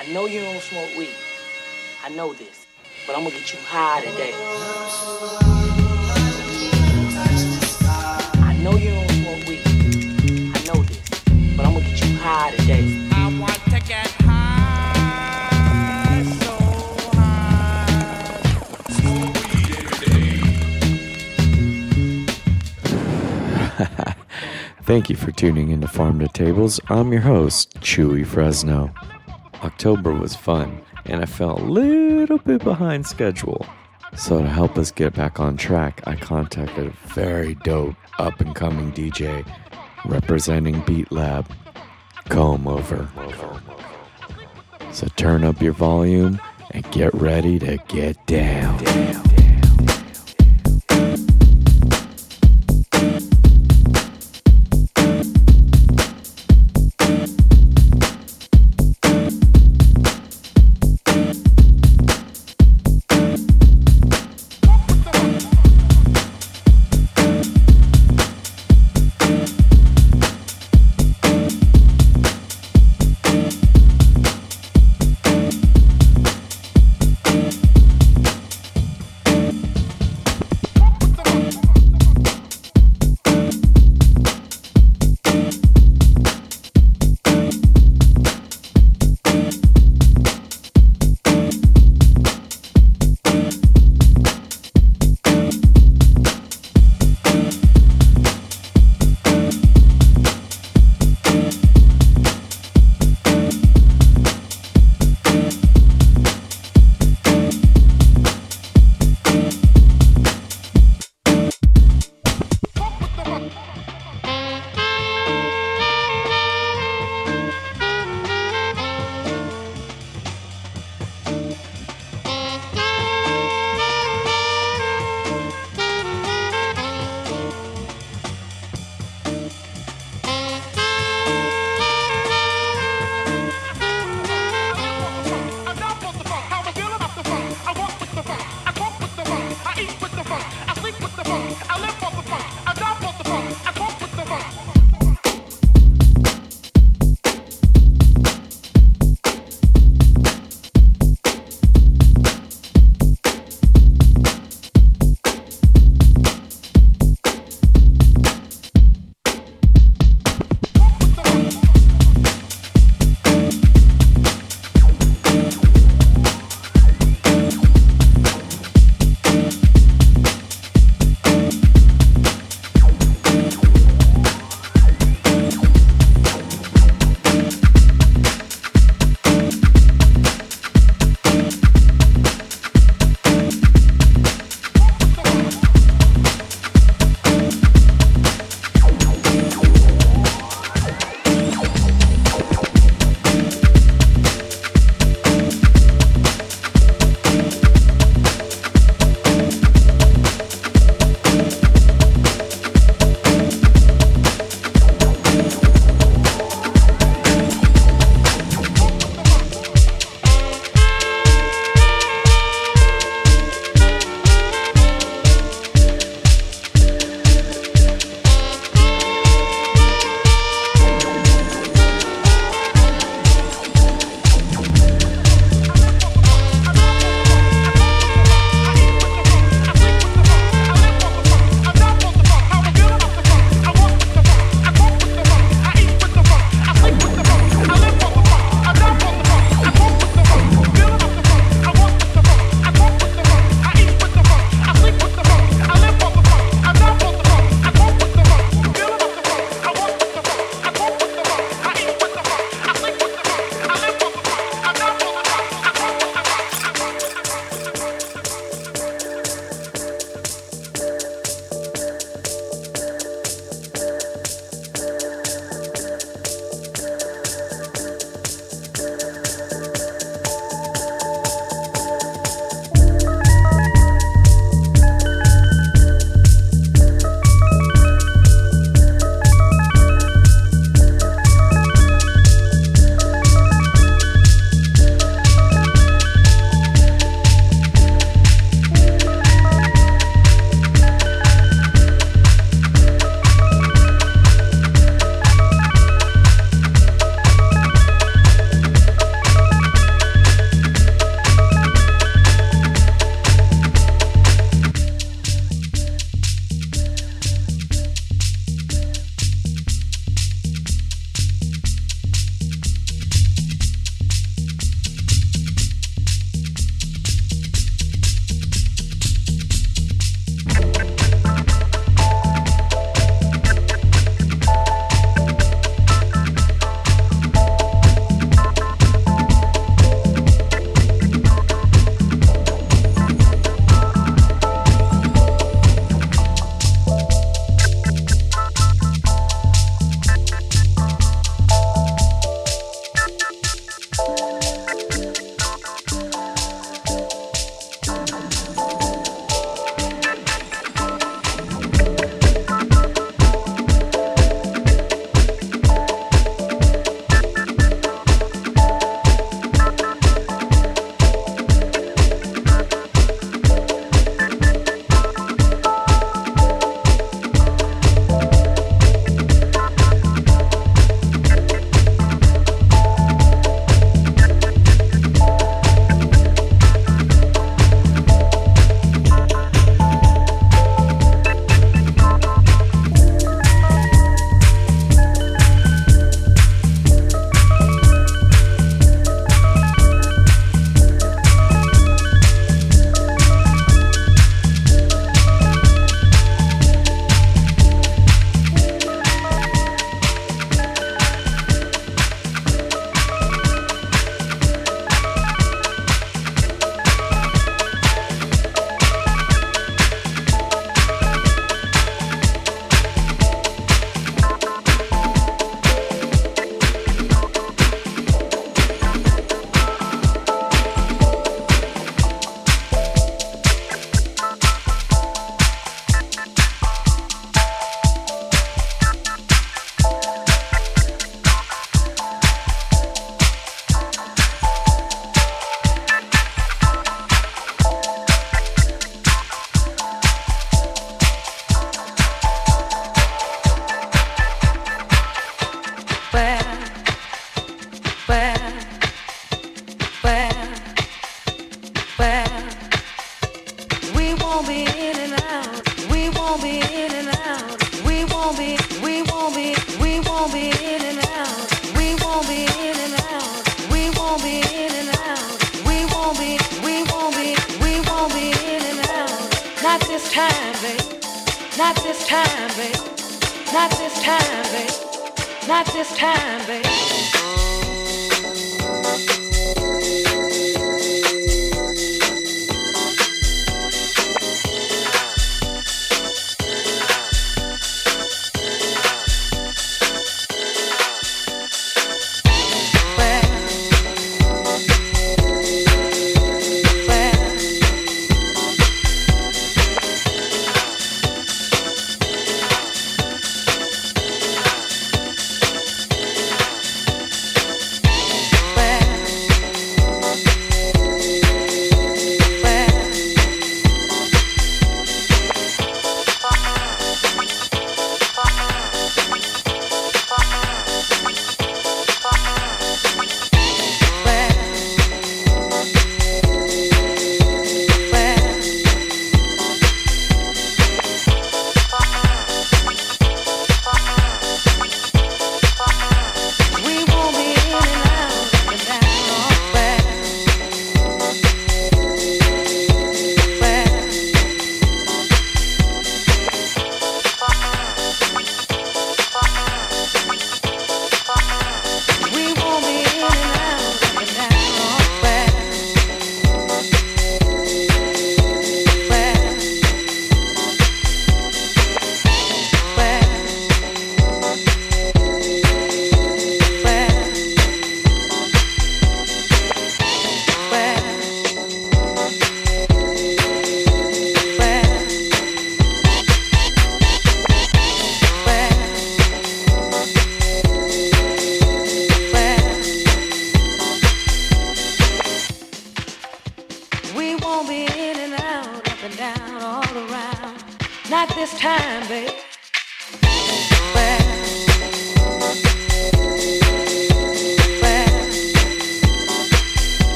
I know you don't smoke weed. I know this. But I'm gonna get you high today. I know you don't smoke weed. I know this. But I'm gonna get you high today. I want to get high, so high. Thank you for tuning in to Farm to Tables. I'm your host, Chewy Fresno. October was fun, and I felt a little bit behind schedule. So, to help us get back on track, I contacted a very dope up and coming DJ representing Beat Lab, Comb Over. So, turn up your volume and get ready to get down.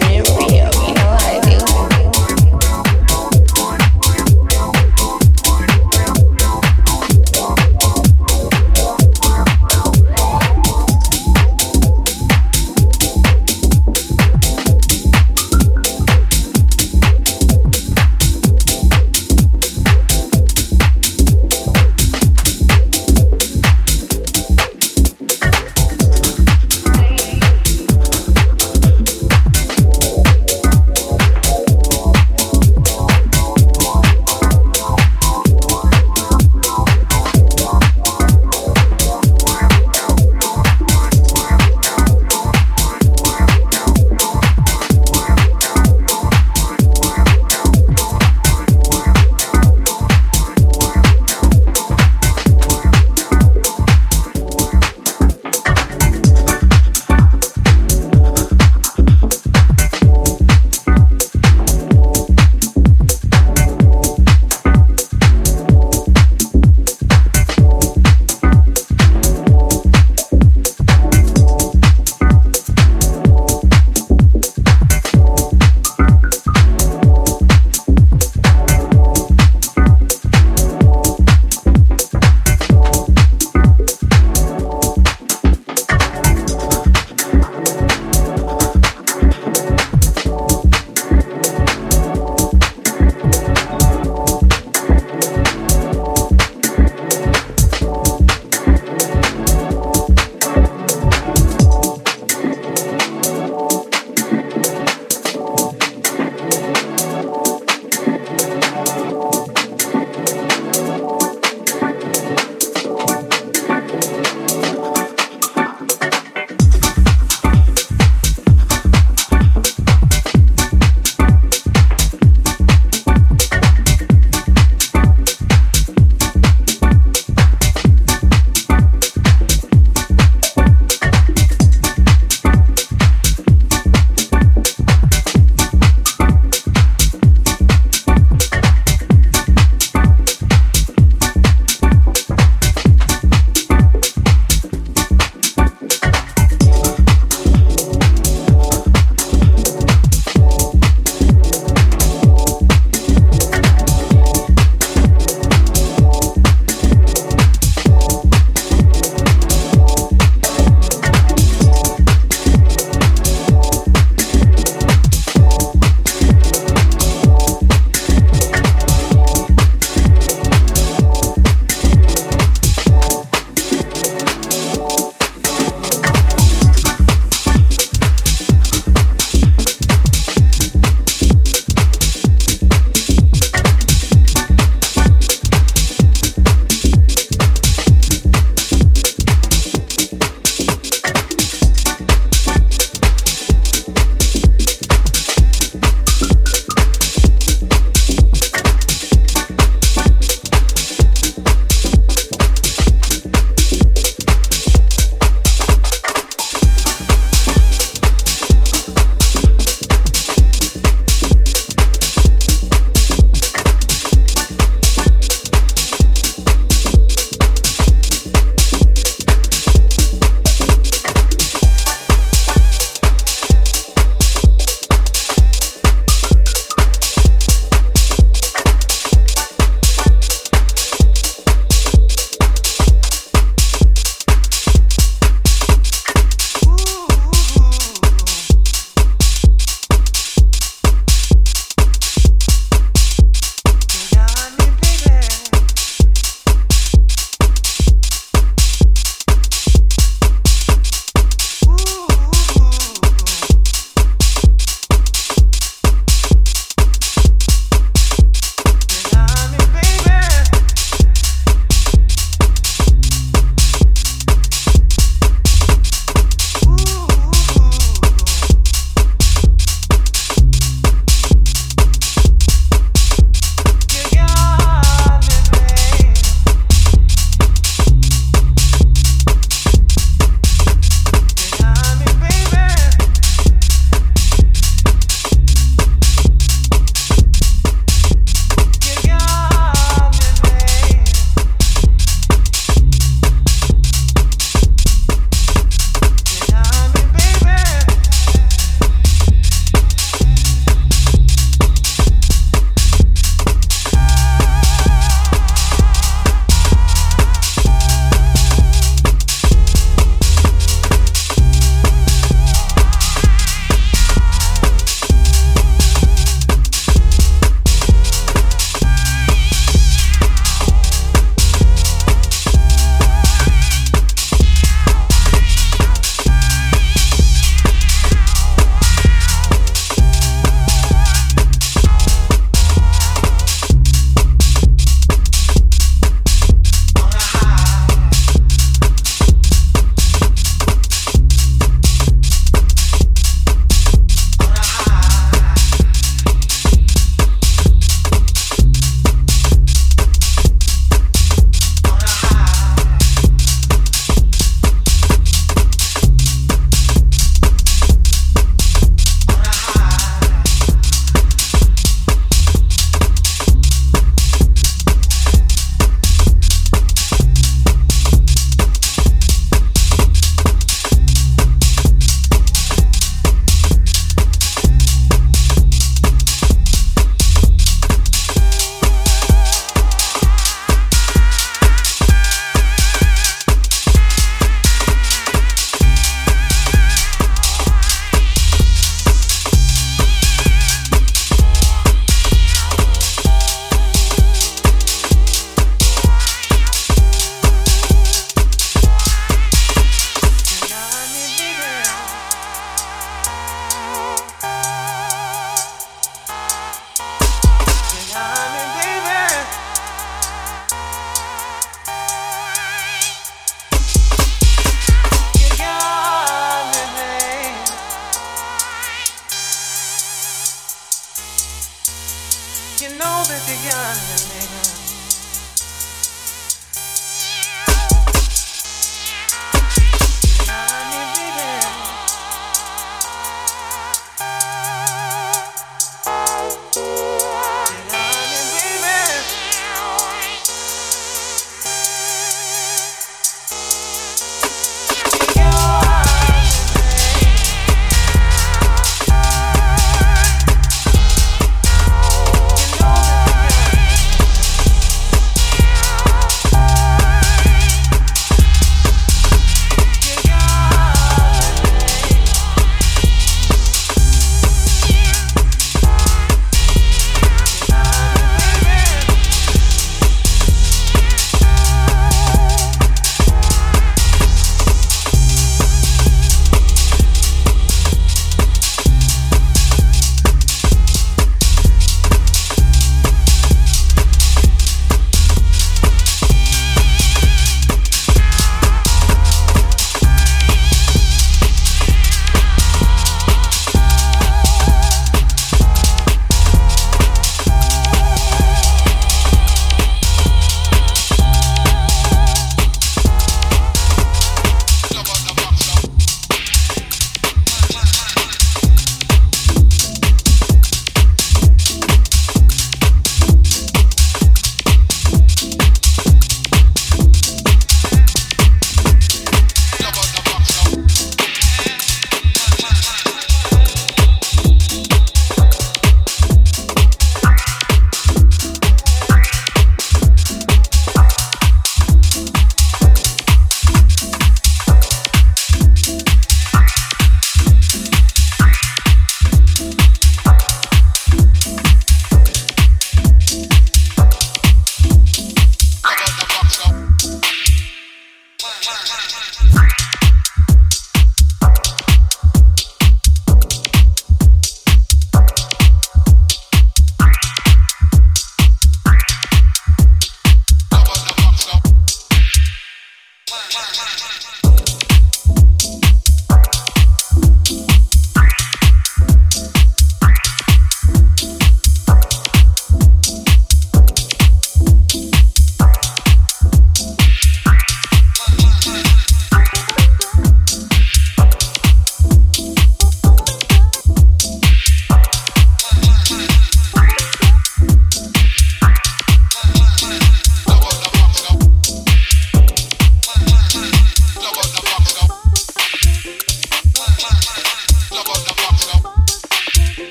keep it real.